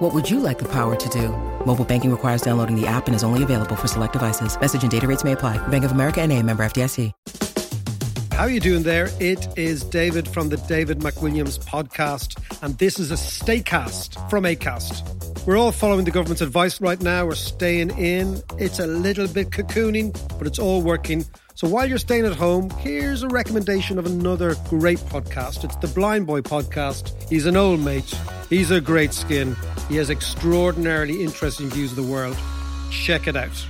What would you like the power to do? Mobile banking requires downloading the app and is only available for select devices. Message and data rates may apply. Bank of America and a member FDIC. How are you doing there? It is David from the David McWilliams podcast, and this is a Staycast from ACAST. We're all following the government's advice right now. We're staying in. It's a little bit cocooning, but it's all working. So while you're staying at home, here's a recommendation of another great podcast. It's the Blind Boy podcast. He's an old mate. He's a great skin. He has extraordinarily interesting views of the world. Check it out.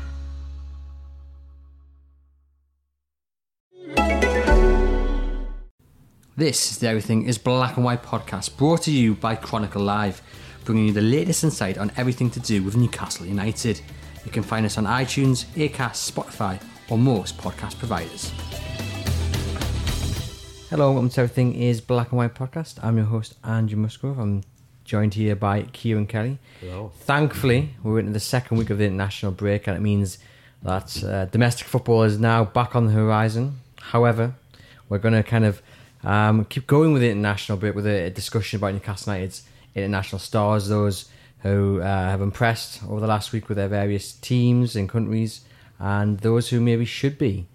This is the Everything is Black and White podcast brought to you by Chronicle Live, bringing you the latest insight on everything to do with Newcastle United. You can find us on iTunes, Acast, Spotify, or most podcast providers. Hello, welcome to Everything is Black and White podcast. I'm your host, Andrew Musgrove. I'm joined here by Kieran Kelly. Hello. Thankfully, we're into the second week of the international break, and it means that uh, domestic football is now back on the horizon. However, we're going to kind of um, keep going with the international break with a, a discussion about Newcastle United's international stars, those who uh, have impressed over the last week with their various teams and countries, and those who maybe should be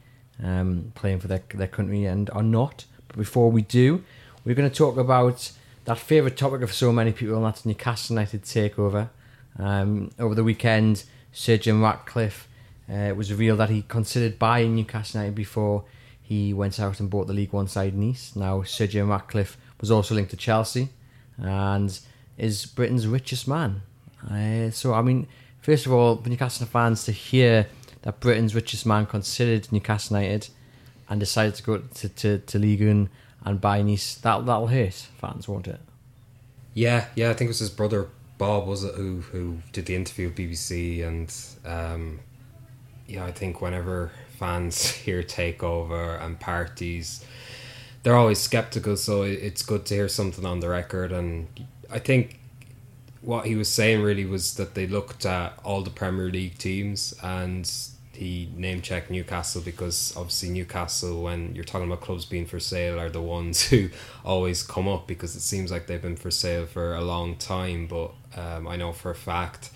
um, playing for their, their country and are not. But before we do, we're going to talk about that favourite topic of so many people, and that's Newcastle United takeover. Um, over the weekend, Sir Jim Ratcliffe uh, was revealed that he considered buying Newcastle United before he went out and bought the League One side Nice. Now, Sir Jim Ratcliffe was also linked to Chelsea and is Britain's richest man. Uh, so, I mean, first of all, for Newcastle fans to hear that Britain's richest man considered Newcastle United and decided to go to, to, to League One and buy Nice, that, that'll hurt fans, won't it? Yeah, yeah. I think it was his brother Bob, was it, who who did the interview with BBC, and um, yeah, I think whenever fans hear takeover and parties, they're always skeptical. So it's good to hear something on the record, and I think what he was saying really was that they looked at all the Premier League teams and he name checked Newcastle because obviously Newcastle when you're talking about clubs being for sale are the ones who always come up because it seems like they've been for sale for a long time but um, I know for a fact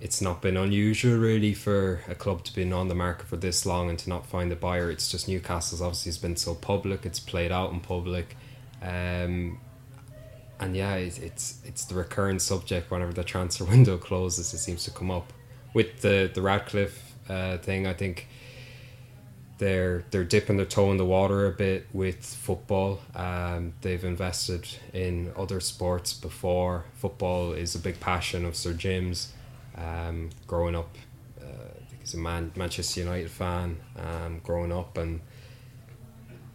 it's not been unusual really for a club to be on the market for this long and to not find a buyer it's just Newcastle's obviously has been so public it's played out in public um, and yeah, it's, it's it's the recurrent subject whenever the transfer window closes. It seems to come up with the the Ratcliffe uh, thing. I think they're they're dipping their toe in the water a bit with football. Um, they've invested in other sports before. Football is a big passion of Sir Jim's. Um, growing up, uh, a Man- Manchester United fan. Um, growing up and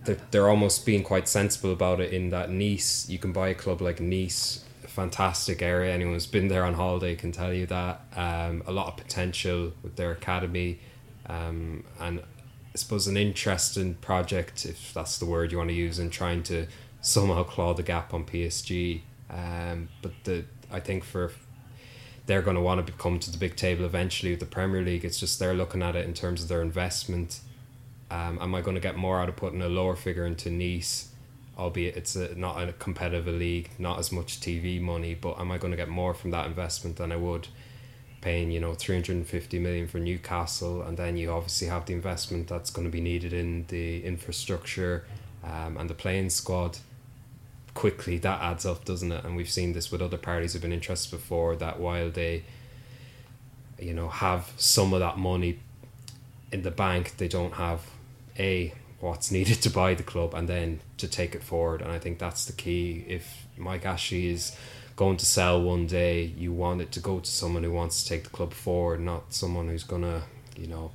they're, they're almost being quite sensible about it in that Nice, you can buy a club like Nice, fantastic area. Anyone who's been there on holiday can tell you that. Um, a lot of potential with their academy, um, and I suppose an interesting project, if that's the word you want to use, in trying to somehow claw the gap on PSG. Um, but the I think for they're going to want to come to the big table eventually with the Premier League. It's just they're looking at it in terms of their investment. Um, am I going to get more out of putting a lower figure into Nice, albeit it's a, not a competitive league, not as much TV money, but am I going to get more from that investment than I would paying, you know, 350 million for Newcastle? And then you obviously have the investment that's going to be needed in the infrastructure um, and the playing squad. Quickly, that adds up, doesn't it? And we've seen this with other parties who've been interested before that while they, you know, have some of that money in the bank, they don't have a what's needed to buy the club and then to take it forward. And I think that's the key. If Mike Ashley is going to sell one day, you want it to go to someone who wants to take the club forward, not someone who's gonna, you know,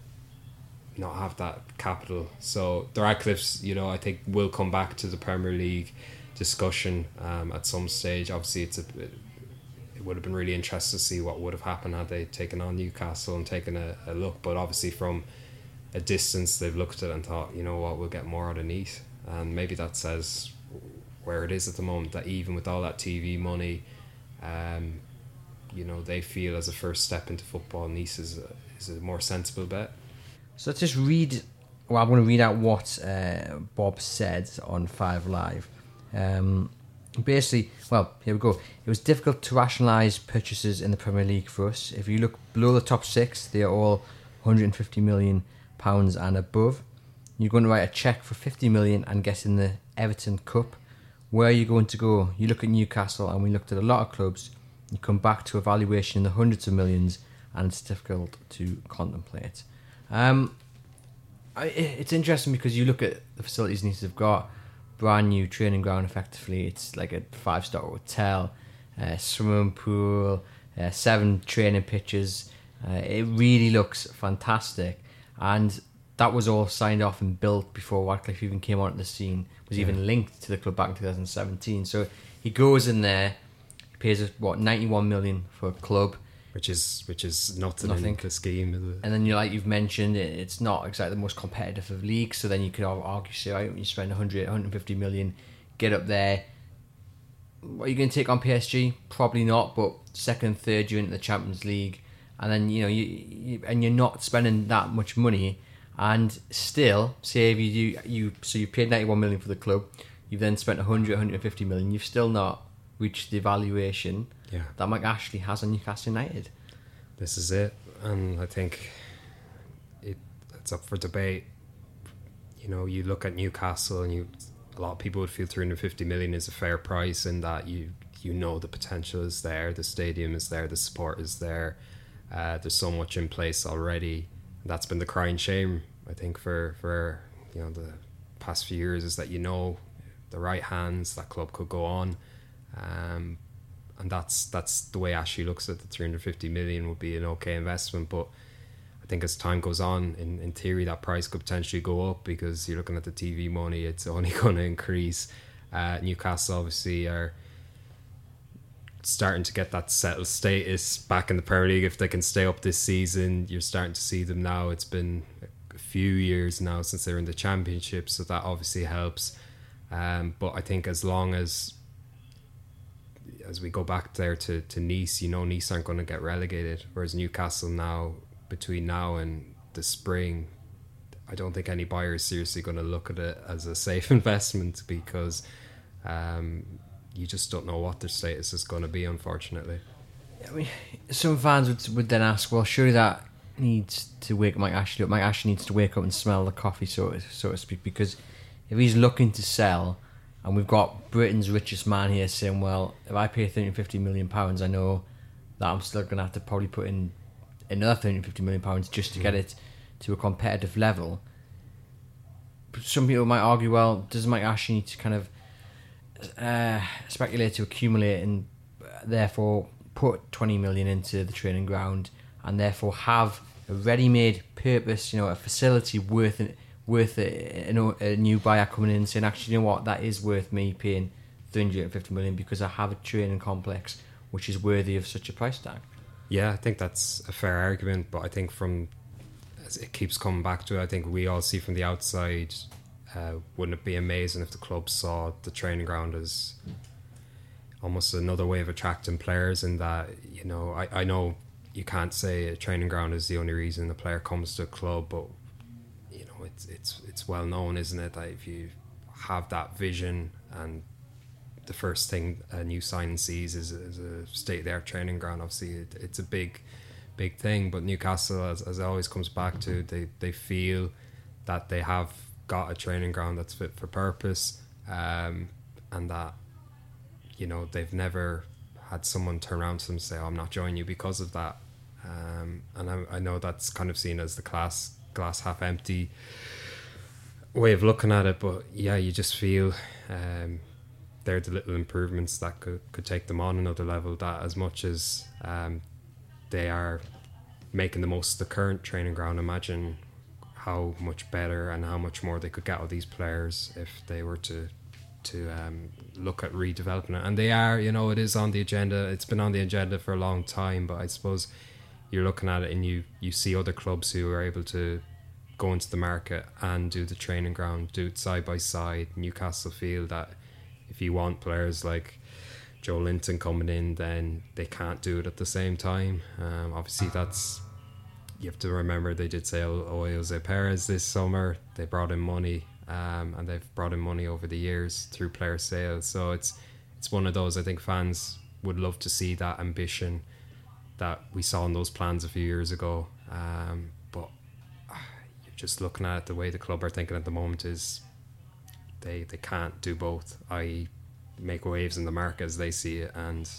not have that capital. So the Ratcliffes, you know, I think will come back to the Premier League discussion um, at some stage. Obviously, it's a it would have been really interesting to see what would have happened had they taken on Newcastle and taken a, a look. But obviously, from a distance they've looked at it and thought, you know what, we'll get more out of Nice, and maybe that says where it is at the moment that even with all that TV money, um, you know they feel as a first step into football, Nice is a, is a more sensible bet. So let's just read. Well, I'm going to read out what uh, Bob said on Five Live. Um, basically, well, here we go. It was difficult to rationalise purchases in the Premier League for us. If you look below the top six, they are all 150 million pounds and above. You're going to write a check for 50 million and get in the Everton Cup. Where are you going to go? You look at Newcastle, and we looked at a lot of clubs. You come back to a valuation in the hundreds of millions, and it's difficult to contemplate. Um, I, it's interesting because you look at the facilities Nice have got brand new training ground. Effectively, it's like a five star hotel, uh, swimming pool, uh, seven training pitches. Uh, it really looks fantastic, and that was all signed off and built before Ratcliffe even came onto the scene. Was Yeah. even linked to the club back in 2017. So he goes in there, he pays us what 91 million for a club. Which is which is nothing, Nothing. in the scheme. Is it? And then you like you've mentioned, it, it's not exactly the most competitive of leagues. So then you could argue, say, right, when you spend 100, 150 million, get up there. What are you going to take on PSG? Probably not. But second, third, you're into the Champions League, and then you know you, you and you're not spending that much money. And still, say if you do, you so you paid 91 million for the club, you've then spent 100, 150 million. You've still not reached the valuation Yeah. that Mike Ashley has on Newcastle United. this is it. And i think it it's up for debate. You know you look at newcastle and you a lot of people would feel 350 million is a fair price and that you you know the potential is there the stadium is there the support is there. Uh, there's so much in place already. That's been the crying shame i think for for you know the past few years is that you know the right hands that club could go on. Um, and that's that's the way Ashley looks at the 350 million would be an okay investment but I think as time goes on in, in theory that price could potentially go up because you're looking at the TV money it's only going to increase. Uh, Newcastle obviously are starting to get that settled status back in the Premier League. If they can stay up this season you're starting to see them now. It's been a few years now since they're in the championship so that obviously helps. Um, but I think as long as as we go back there to, to Nice, you know Nice aren't going to get relegated. Whereas Newcastle now, between now and the spring, I don't think any buyer is seriously going to look at it as a safe investment because um, you just don't know what their status is going to be, unfortunately. I mean, some fans would, would then ask, well, surely that needs to wake Mike Ashley up. Mike Ashley needs to wake up and smell the coffee, so so to speak, because if he's looking to sell, and we've got Britain's richest man here saying, well, if I pay 350 million pounds, I know that I'm still going to have to probably put in another 350 million pounds just to get it to a competitive level. Some people might argue, well, does Mike Ashley need to kind of uh, speculate to accumulate and uh, therefore put 20 million into the training ground and therefore have a ready-made purpose, you know, a facility worth it, worth a, a, new buyer coming in and saying, actually, you know what, that is worth me paying 350 million because I have a training complex which is worthy of such a price tag. Yeah, I think that's a fair argument, but I think from it keeps coming back to it, I think we all see from the outside. Uh, wouldn't it be amazing if the club saw the training ground as almost another way of attracting players? In that, you know, I, I know you can't say a training ground is the only reason a player comes to a club, but it's it's it's well known, isn't it, that if you have that vision and the first thing a new sign sees is, is a state of the art training ground. Obviously, it, it's a big, big thing. But Newcastle, as, as it always comes back to, they, they feel that they have got a training ground that's fit for purpose, um, and that you know they've never had someone turn around to them and say, oh, "I'm not joining you because of that." Um, and I, I know that's kind of seen as the glass glass half empty way of looking at it. But yeah, you just feel. Um, they're the little improvements that could, could take them on another level. That as much as um, they are making the most of the current training ground, imagine how much better and how much more they could get out of these players if they were to to um, look at redeveloping it. And they are, you know, it is on the agenda. It's been on the agenda for a long time, but I suppose you're looking at it and you you see other clubs who are able to go into the market and do the training ground, do it side by side. Newcastle feel that if you want players like Joelinton coming in, then they can't do it at the same time. Um, obviously, that's you have to remember they did sell Ayoze Perez this summer. They brought in money, um, and they've brought in money over the years through player sales. So it's it's one of those I think fans would love to see that ambition that we saw in those plans a few years ago. Um, but uh, you're just looking at it, the way the club are thinking at the moment is they they can't do both. I make waves in the market as they see it and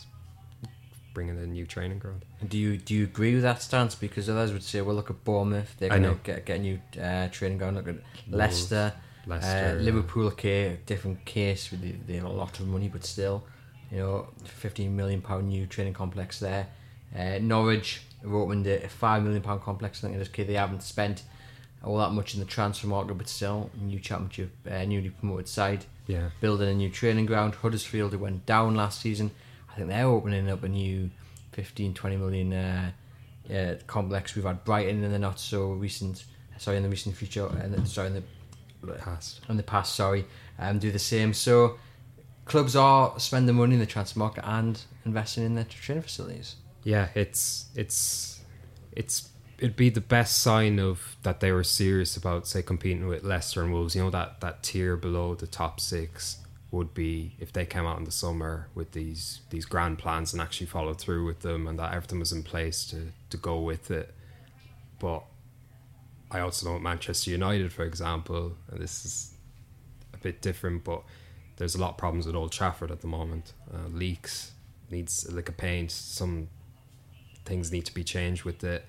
bring in a new training ground. Do you do you agree with that stance? Because others would say, well, look at Bournemouth; they're going to get get a new uh, training ground. Look at Leicester, Leicester, uh, Liverpool. Okay, different case. They, they have a lot of money, but still, you know, fifteen million pound new training complex there. Uh, Norwich have opened a five million pound complex. I think in this case they haven't spent all that much in the transfer market, but still, new championship, uh, newly promoted side. Yeah. building a new training ground. Huddersfield, who went down last season, I think they're opening up a new 15, 20 million uh, uh, complex. We've had Brighton in the not so recent, sorry, in the recent future, and sorry, in the Past. in the past, sorry, um, do the same. So clubs are spending money in the transfer market and investing in their training facilities. Yeah, it's it's it's it'd be the best sign of that they were serious about say competing with Leicester and Wolves. You know that that tier below the top six would be if they came out in the summer with these these grand plans and actually followed through with them and that everything was in place to to go with it. But I also know Manchester United, for example, and this is a bit different, but there's a lot of problems with Old Trafford at the moment. Uh, leaks needs a lick of paint. Some things need to be changed with it,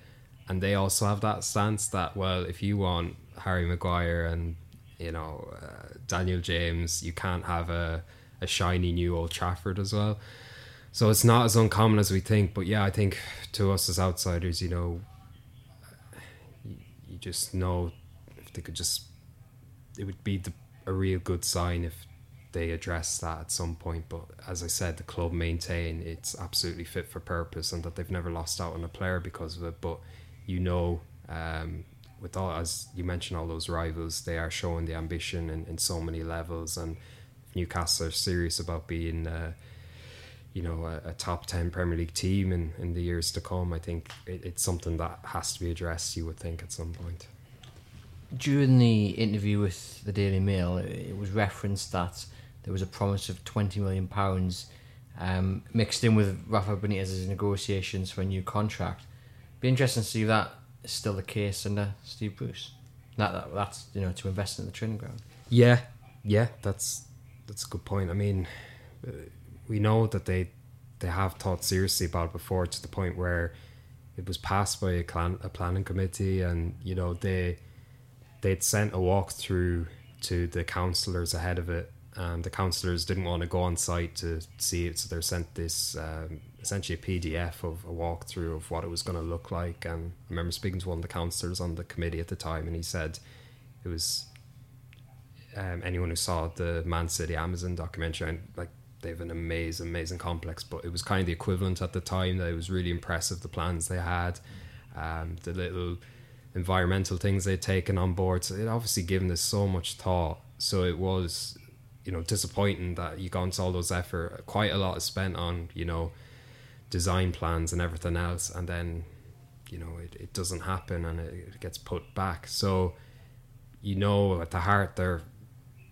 and they also have that stance that well, if you want Harry Maguire and you know uh, Daniel James, you can't have a a shiny new Old Trafford as well. So it's not as uncommon as we think, but yeah, I think to us as outsiders, you know, you, you just know if they could just, it would be the, a real good sign if they address that at some point. But as I said, the club maintain it's absolutely fit for purpose and that they've never lost out on a player because of it. But you know, um, with all as you mentioned, all those rivals, they are showing the ambition in, in so many levels. And Newcastle are serious about being. Uh, you know, a, a top 10 Premier League team in, in the years to come. I think it, it's something that has to be addressed, you would think, at some point. During the interview with the Daily Mail, it was referenced that there was a promise of twenty million pounds um, mixed in with Rafa Benitez's negotiations for a new contract. Be interesting to see if that is still the case under Steve Bruce. That, that that's you know to invest in the training ground. Yeah, yeah, that's that's a good point. I mean, uh, we know that they they have thought seriously about it before to the point where it was passed by a, clan, a planning committee, and you know they they'd sent a walkthrough to the councillors ahead of it, and the councillors didn't want to go on site to see it, so they sent this um, essentially a PDF of a walkthrough of what it was going to look like. And I remember speaking to one of the councillors on the committee at the time, and he said it was um, anyone who saw the Man City Amazon documentary, and like they have an amazing, amazing complex. But it was kind of the equivalent at the time. That it was really impressive the plans they had, um, the little environmental things they'd taken on board. So it obviously given this so much thought. So it was, you know, disappointing that you gone to all those effort. Quite a lot is spent on, you know, design plans and everything else, and then, you know, it, it doesn't happen and it, it gets put back. So, you know, at the heart, they're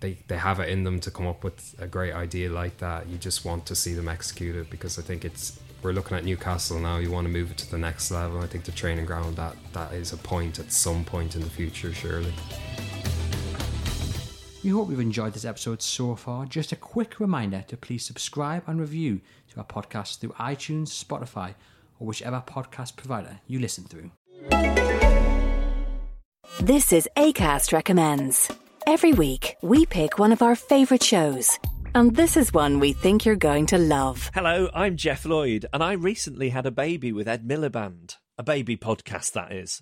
they they have it in them to come up with a great idea like that. You just want to see them execute it because I think it's we're looking at Newcastle now. You want to move it to the next level. I think the training ground that that is a point at some point in the future, surely. We hope you've enjoyed this episode so far. Just a quick reminder to please subscribe and review to our podcast through iTunes, Spotify, or whichever podcast provider you listen through. This is ACAST Recommends. Every week, we pick one of our favourite shows. And this is one we think you're going to love. Hello, I'm Geoff Lloyd, and I recently had a baby with Ed Miliband. A baby podcast, that is.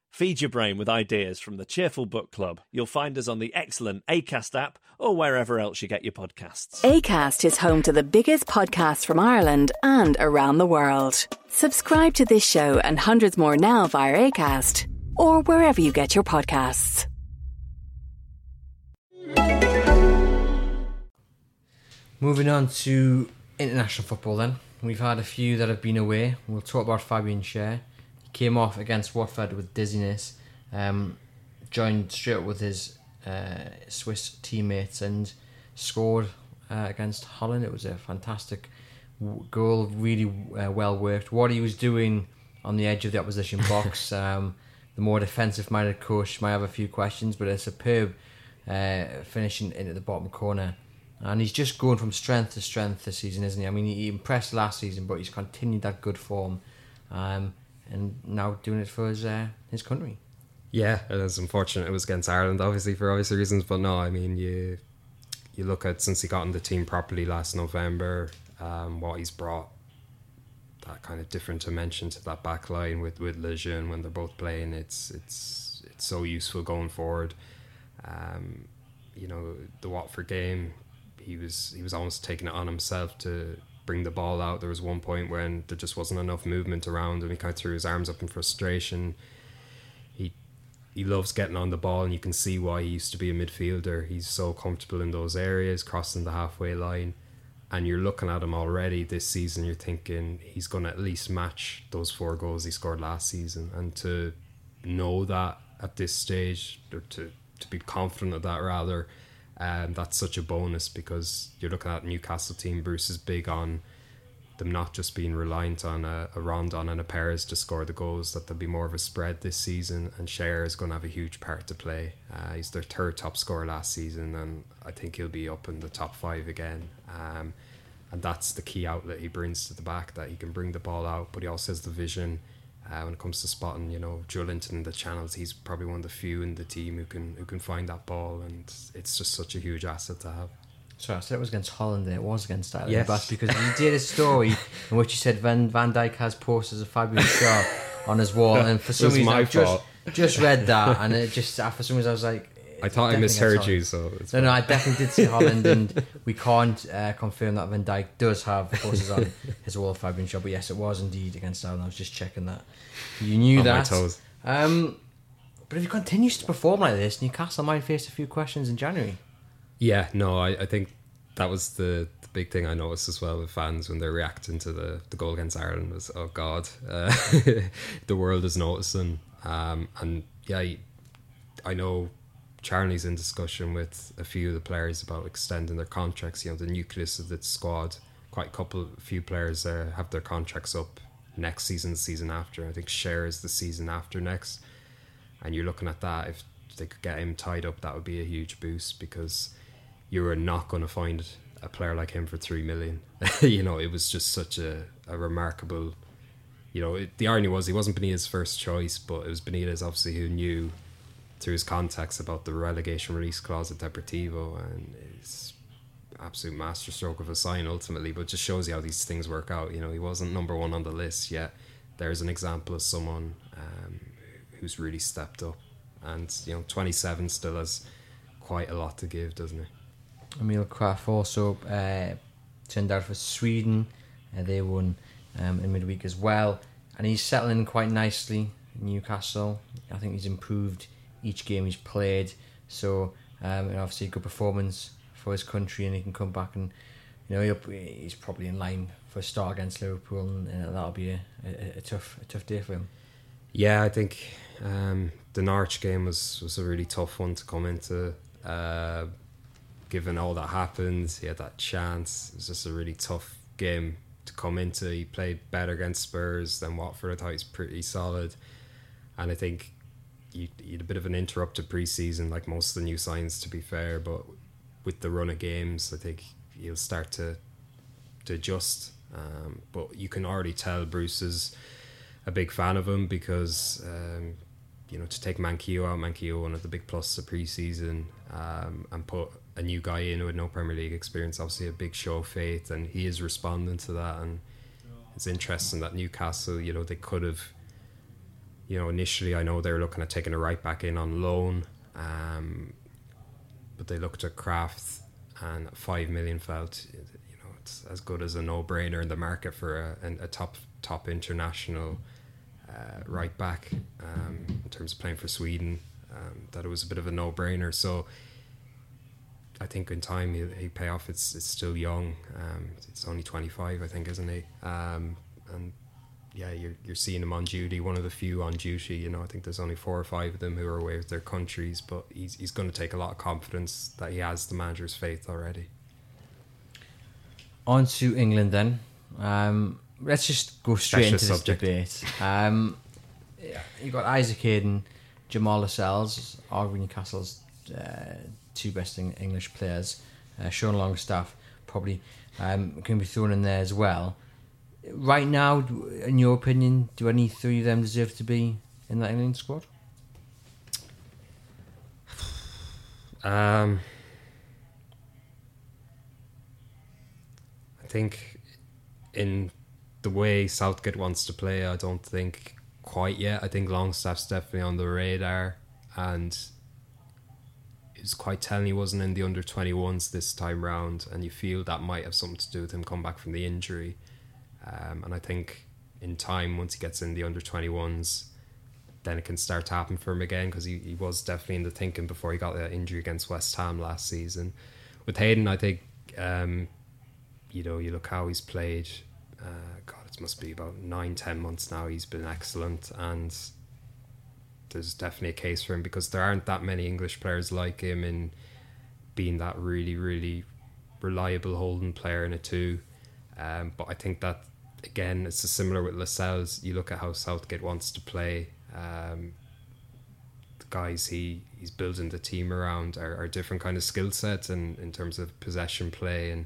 Feed your brain with ideas from the Cheerful Book Club. You'll find us on the excellent ACAST app or wherever else you get your podcasts. ACAST is home to the biggest podcasts from Ireland and around the world. Subscribe to this show and hundreds more now via ACAST or wherever you get your podcasts. Moving on to international football, then we've had a few that have been away. We'll talk about Fabian Schär. Came off against Watford with dizziness, um, joined straight up with his uh, Swiss teammates and scored uh, against Holland. It was a fantastic w- goal, really uh, well worked. What he was doing on the edge of the opposition box, um, the more defensive-minded coach might have a few questions, but a superb uh, finishing into the bottom corner. And he's just going from strength to strength this season, isn't he? I mean, he impressed last season, but he's continued that good form, um, and now doing it for his uh, his country. Yeah, it is unfortunate. It was against Ireland, obviously for obvious reasons. But no, I mean, you you look at since he got in the team properly last November, um, what he's brought that kind of different dimension to that back line with with Lejeune when they're both playing. It's it's it's so useful going forward. Um, you know, the Watford game, he was he was almost taking it on himself to bring the ball out. There was one point when there just wasn't enough movement around, and he kind of threw his arms up in frustration. He he loves getting on the ball, and you can see why he used to be a midfielder. He's so comfortable in those areas, crossing the halfway line. And you're looking at him already this season. You're thinking he's going to at least match those four goals he scored last season, and to know that at this stage, or to to be confident of that rather, um, that's such a bonus because you're looking at Newcastle team. Bruce is big on them not just being reliant on a, a Rondon and a Perez to score the goals. That there'll be more of a spread this season, and Schär is going to have a huge part to play. Uh, he's their third top scorer last season, and I think he'll be up in the top five again. Um, and that's the key outlet he brings to the back that he can bring the ball out, but he also has the vision. Uh, when it comes to spotting, you know, Joelinton in the channels, he's probably one of the few in the team who can who can find that ball, and it's just such a huge asset to have. Sorry, I said it was against Holland. and It was against Ireland. Yes. That's because he did a story in which he said Van Van Dijk has posters of Fabian Schär on his wall, and for some reason I just just read that, and it just for some reason I was like, I thought I misheard you, so it's No, no. I definitely did see Holland, and we can't uh, confirm that Van Dijk does have posters on his wall of Fabian Schär. But yes, it was indeed against Ireland. I was just checking that. You knew On that. Um, but if he continues to perform like this, Newcastle might face a few questions in January. Yeah, no, I, I think that was the, the big thing I noticed as well with fans when they're reacting to the, the goal against Ireland was, oh God, uh, the world is noticing. Um, and yeah, I know Charnley's in discussion with a few of the players about extending their contracts. You know, the nucleus of the squad, quite a couple, a few players uh, have their contracts up next season, season after. I think Schär is the season after next and you're looking at that if they could get him tied up that would be a huge boost because you were not going to find a player like him for three million you know it was just such a, a remarkable you know it, the irony was he wasn't Benitez's first choice but it was Benitez obviously who knew through his contacts about the relegation release clause at Deportivo and his absolute masterstroke of a sign ultimately but just shows you how these things work out you know he wasn't number one on the list yet there's an example of someone um, who's really stepped up and you know 27 still has quite a lot to give doesn't he Emil Krafth also uh, turned out for Sweden. Uh, they won um, in midweek as well. And he's settling quite nicely in Newcastle. I think he's improved each game he's played. So, um, and obviously, good performance for his country, and he can come back and, you know, he's probably in line for a start against Liverpool, and that'll be a, a, a tough a tough day for him. Yeah, I think um, the Norwich game was, was a really tough one to come into. Uh, given all that happened, he had that chance. It was just a really tough game to come into. He played better against Spurs than Watford. I thought he's pretty solid. And I think you, had a bit of an interrupted preseason, like most of the new signs, to be fair. But with the run of games, I think he'll start to to adjust. Um, but you can already tell Bruce is a big fan of him because um, you know to take Manquillo out, Manquillo one of the big plus of preseason, um, and put a new guy in with no Premier League experience, obviously a big show of faith, and he is responding to that. And it's interesting that Newcastle, you know, they could have, you know, initially I know they were looking at taking a right back in on loan, um, but they looked at Krafth and five million felt, you know, it's as good as a no brainer in the market for a, a top top international uh, right back um, in terms of playing for Sweden. Um, that it was a bit of a no brainer. So I think in time he'll, he'll pay off. It's it's still young. Um, it's only twenty five, I think, isn't he? Um, and yeah, you're you're seeing him on duty. One of the few on duty. You know, I think there's only four or five of them who are away with their countries. But he's he's going to take a lot of confidence that he has the manager's faith already. On to England then. Um, let's just go straight Special into this subject. debate. Um, yeah, you got Isaac Hayden, Jamal Lascelles, arguably Newcastle's uh, two best English players. Uh, Sean Longstaff probably um, can be thrown in there as well. Right now, in your opinion, do any three of them deserve to be in that England squad? Um, I think in the way Southgate wants to play, I don't think quite yet. I think Longstaff's definitely on the radar, and it was quite telling he wasn't in the under 21s this time round, and you feel that might have something to do with him coming back from the injury. Um, and I think in time, once he gets in the under 21s, then it can start to happen for him again because he, he was definitely in the thinking before he got that injury against West Ham last season. With Hayden, I think, um, you know, you look how he's played. Uh, God, it must be about nine, ten months now. He's been excellent, and there's definitely a case for him because there aren't that many English players like him in being that really, really reliable holding player in a two. Um, but I think that again, it's similar with Lascelles. You look at how Southgate wants to play. Um, the guys he he's building the team around are, are different kind of skill sets and in terms of possession play and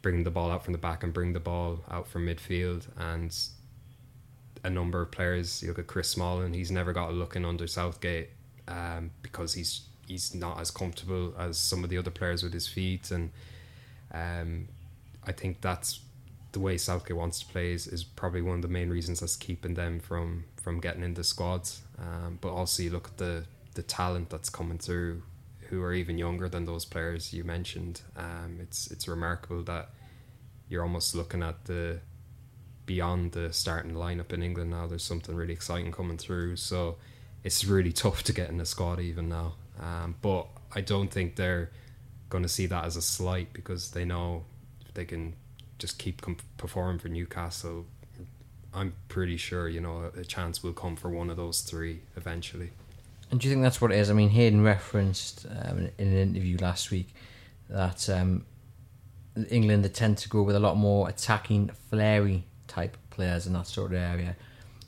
bringing the ball out from the back and bring the ball out from midfield and a number of players. You look at Chris Smalling; he's never got a look in under Southgate um, because he's he's not as comfortable as some of the other players with his feet, and um, I think that's the way Southgate wants to play is, is probably one of the main reasons that's keeping them from from getting into squads. Um, but also you look at the the talent that's coming through, who are even younger than those players you mentioned. Um, it's it's remarkable that you're almost looking at the beyond the starting lineup in England now. There's something really exciting coming through. So it's really tough to get in the squad even now. Um, but I don't think they're going to see that as a slight because they know they can just keep com- performing for Newcastle. I'm pretty sure you know a chance will come for one of those three eventually. And do you think that's what it is? I mean, Hayden referenced um, in an interview last week that um, England they tend to go with a lot more attacking, flary type players in that sort of area.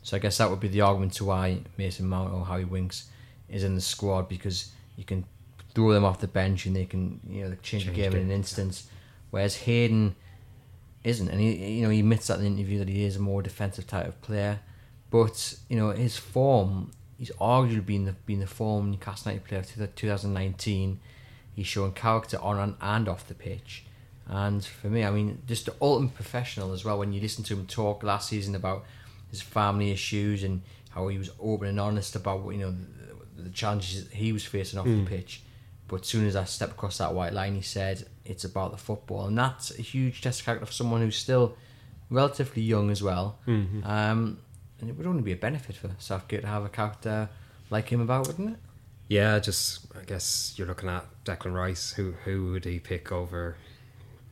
So I guess that would be the argument to why Mason Mount or Harry Winks is in the squad because you can throw them off the bench and they can you know change, the Change game in an instant. Whereas Hayden isn't, and he you know he admits that in the interview that he is a more defensive type of player. But you know his form, he's arguably been the been the form Newcastle United player of 2019. He's shown character on and, off the pitch. And for me, I mean, just the ultimate professional as well. When you listen to him talk last season about his family issues and how he was open and honest about you know the, the challenges he was facing off the mm. pitch. But as soon as I stepped across that white line, he said it's about the football, and that's a huge test of character for someone who's still relatively young as well. Um, and it would only be a benefit for Southgate to have a character like him about, wouldn't it? Yeah, just I guess you're looking at Declan Rice. Who who would he pick over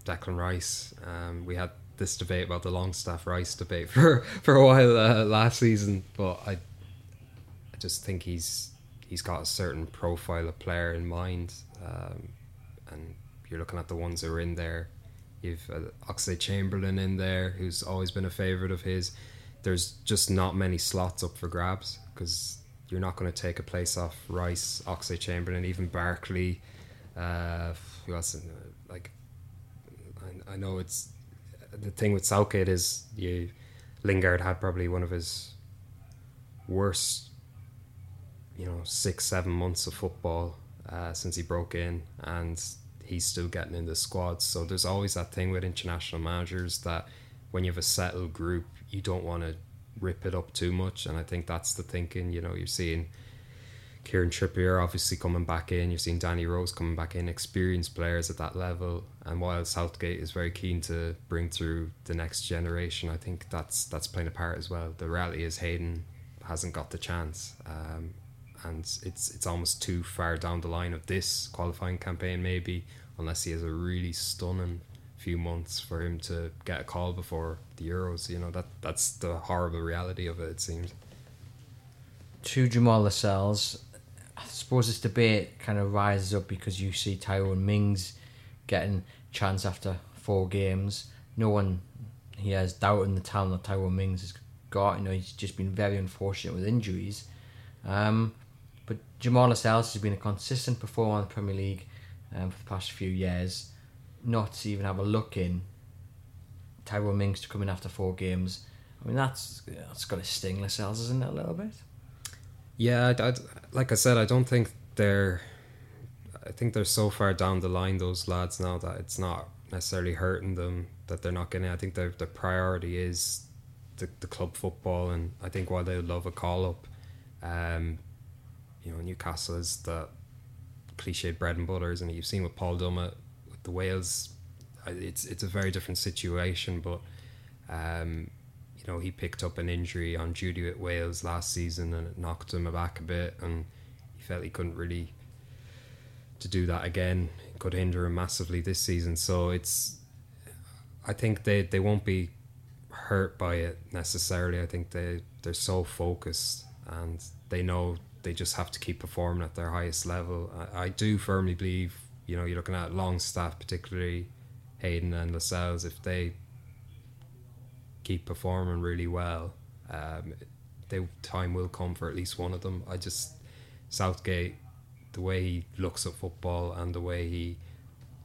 Declan Rice? Um, we had this debate about the Longstaff Rice debate for for a while uh, last season, but I I just think he's he's got a certain profile of player in mind, um, and you're looking at the ones who are in there. You've uh, Oxlade Chamberlain in there, who's always been a favourite of his. There's just not many slots up for grabs because you're not going to take a place off Rice, Oxlade Chamberlain, even Barkley. Uh, who else? Like, I, I know it's the thing with Southgate is you. Lingard had probably one of his worst, you know, six seven months of football uh, since he broke in, and he's still getting in the squads. So there's always that thing with international managers that when you have a settled group, you don't want to rip it up too much. And I think that's the thinking. You know, you're seeing Kieran Trippier obviously coming back in. You're seeing Danny Rose coming back in, experienced players at that level. And while Southgate is very keen to bring through the next generation, I think that's that's playing a part as well. The reality is Hayden hasn't got the chance. Um, and it's it's almost too far down the line of this qualifying campaign, maybe, unless he has a really stunning few months for him to get a call before the Euros. You know that that's the horrible reality of it. It seems. To Jamal Lascelles, I suppose this debate kind of rises up because you see Tyrone Mings getting chance after four games. No one he has doubting the talent that Tyrone Mings has got. You know he's just been very unfortunate with injuries. Um, Jamal Lascelles has been a consistent performer in the Premier League um, for the past few years. Not to even have a look in Tyrone Mings to come in after four games. I mean, that's that's got to sting Lascelles, isn't it, a little bit? Yeah, I, I, like I said, I don't think they're. I think they're so far down the line, those lads now, that it's not necessarily hurting them that they're not getting. I think their their priority is the, the club football, and I think while they love a call up, um, you know, Newcastle is the cliched bread and butters, and you've seen with Paul Dummett with the Wales, it's it's a very different situation. But um, you know, he picked up an injury on duty at Wales last season, and it knocked him back a bit, and he felt he couldn't really to do that again. It could hinder him massively this season. So it's, I think they they won't be hurt by it necessarily. I think they they're so focused and they know they just have to keep performing at their highest level. I, I do firmly believe, you know, you're looking at Longstaff, particularly Hayden and Lascelles, if they keep performing really well, um, they, time will come for at least one of them. I just, Southgate, the way he looks at football and the way he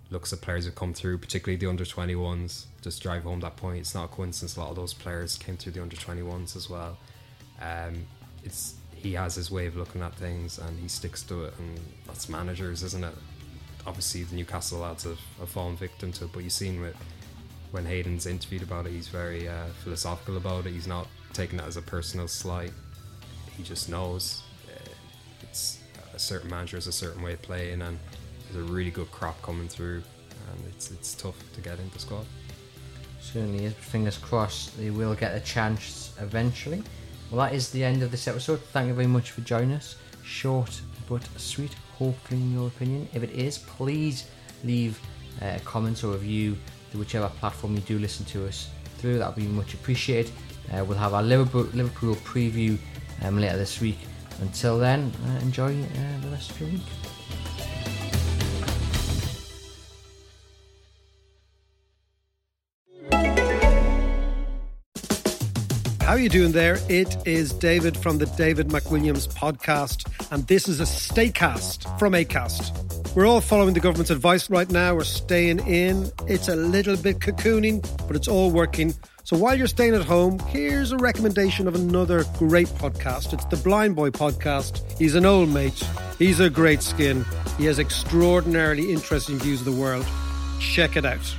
looks at players who come through, particularly the under 21s, just drive home that point. It's not a coincidence a lot of those players came through the under 21s as well. Um, it's he has his way of looking at things and he sticks to it, and that's managers, isn't it? Obviously, the Newcastle lads have, have fallen victim to it, but you've seen with when Hayden's interviewed about it, he's very uh, philosophical about it. He's not taking it as a personal slight. He just knows uh, it's a certain manager has a certain way of playing, and there's a really good crop coming through, and it's it's tough to get into the squad. Certainly is. Fingers crossed they will get a chance eventually. Well, that is the end of this episode. Thank you very much for joining us. Short but sweet, hopefully, in your opinion. If it is, please leave uh, a comment or review to whichever platform you do listen to us through. That would be much appreciated. Uh, we'll have our Liverpool, Liverpool preview um, later this week. Until then, uh, enjoy uh, the rest of your week. How are you doing there? It is David from the David McWilliams podcast, and this is a Staycast from Acast. We're all following the government's advice right now. We're staying in. It's a little bit cocooning, but it's all working. So while you're staying at home, here's a recommendation of another great podcast. It's the Blind Boy podcast. He's an old mate. He's a great skin. He has extraordinarily interesting views of the world. Check it out.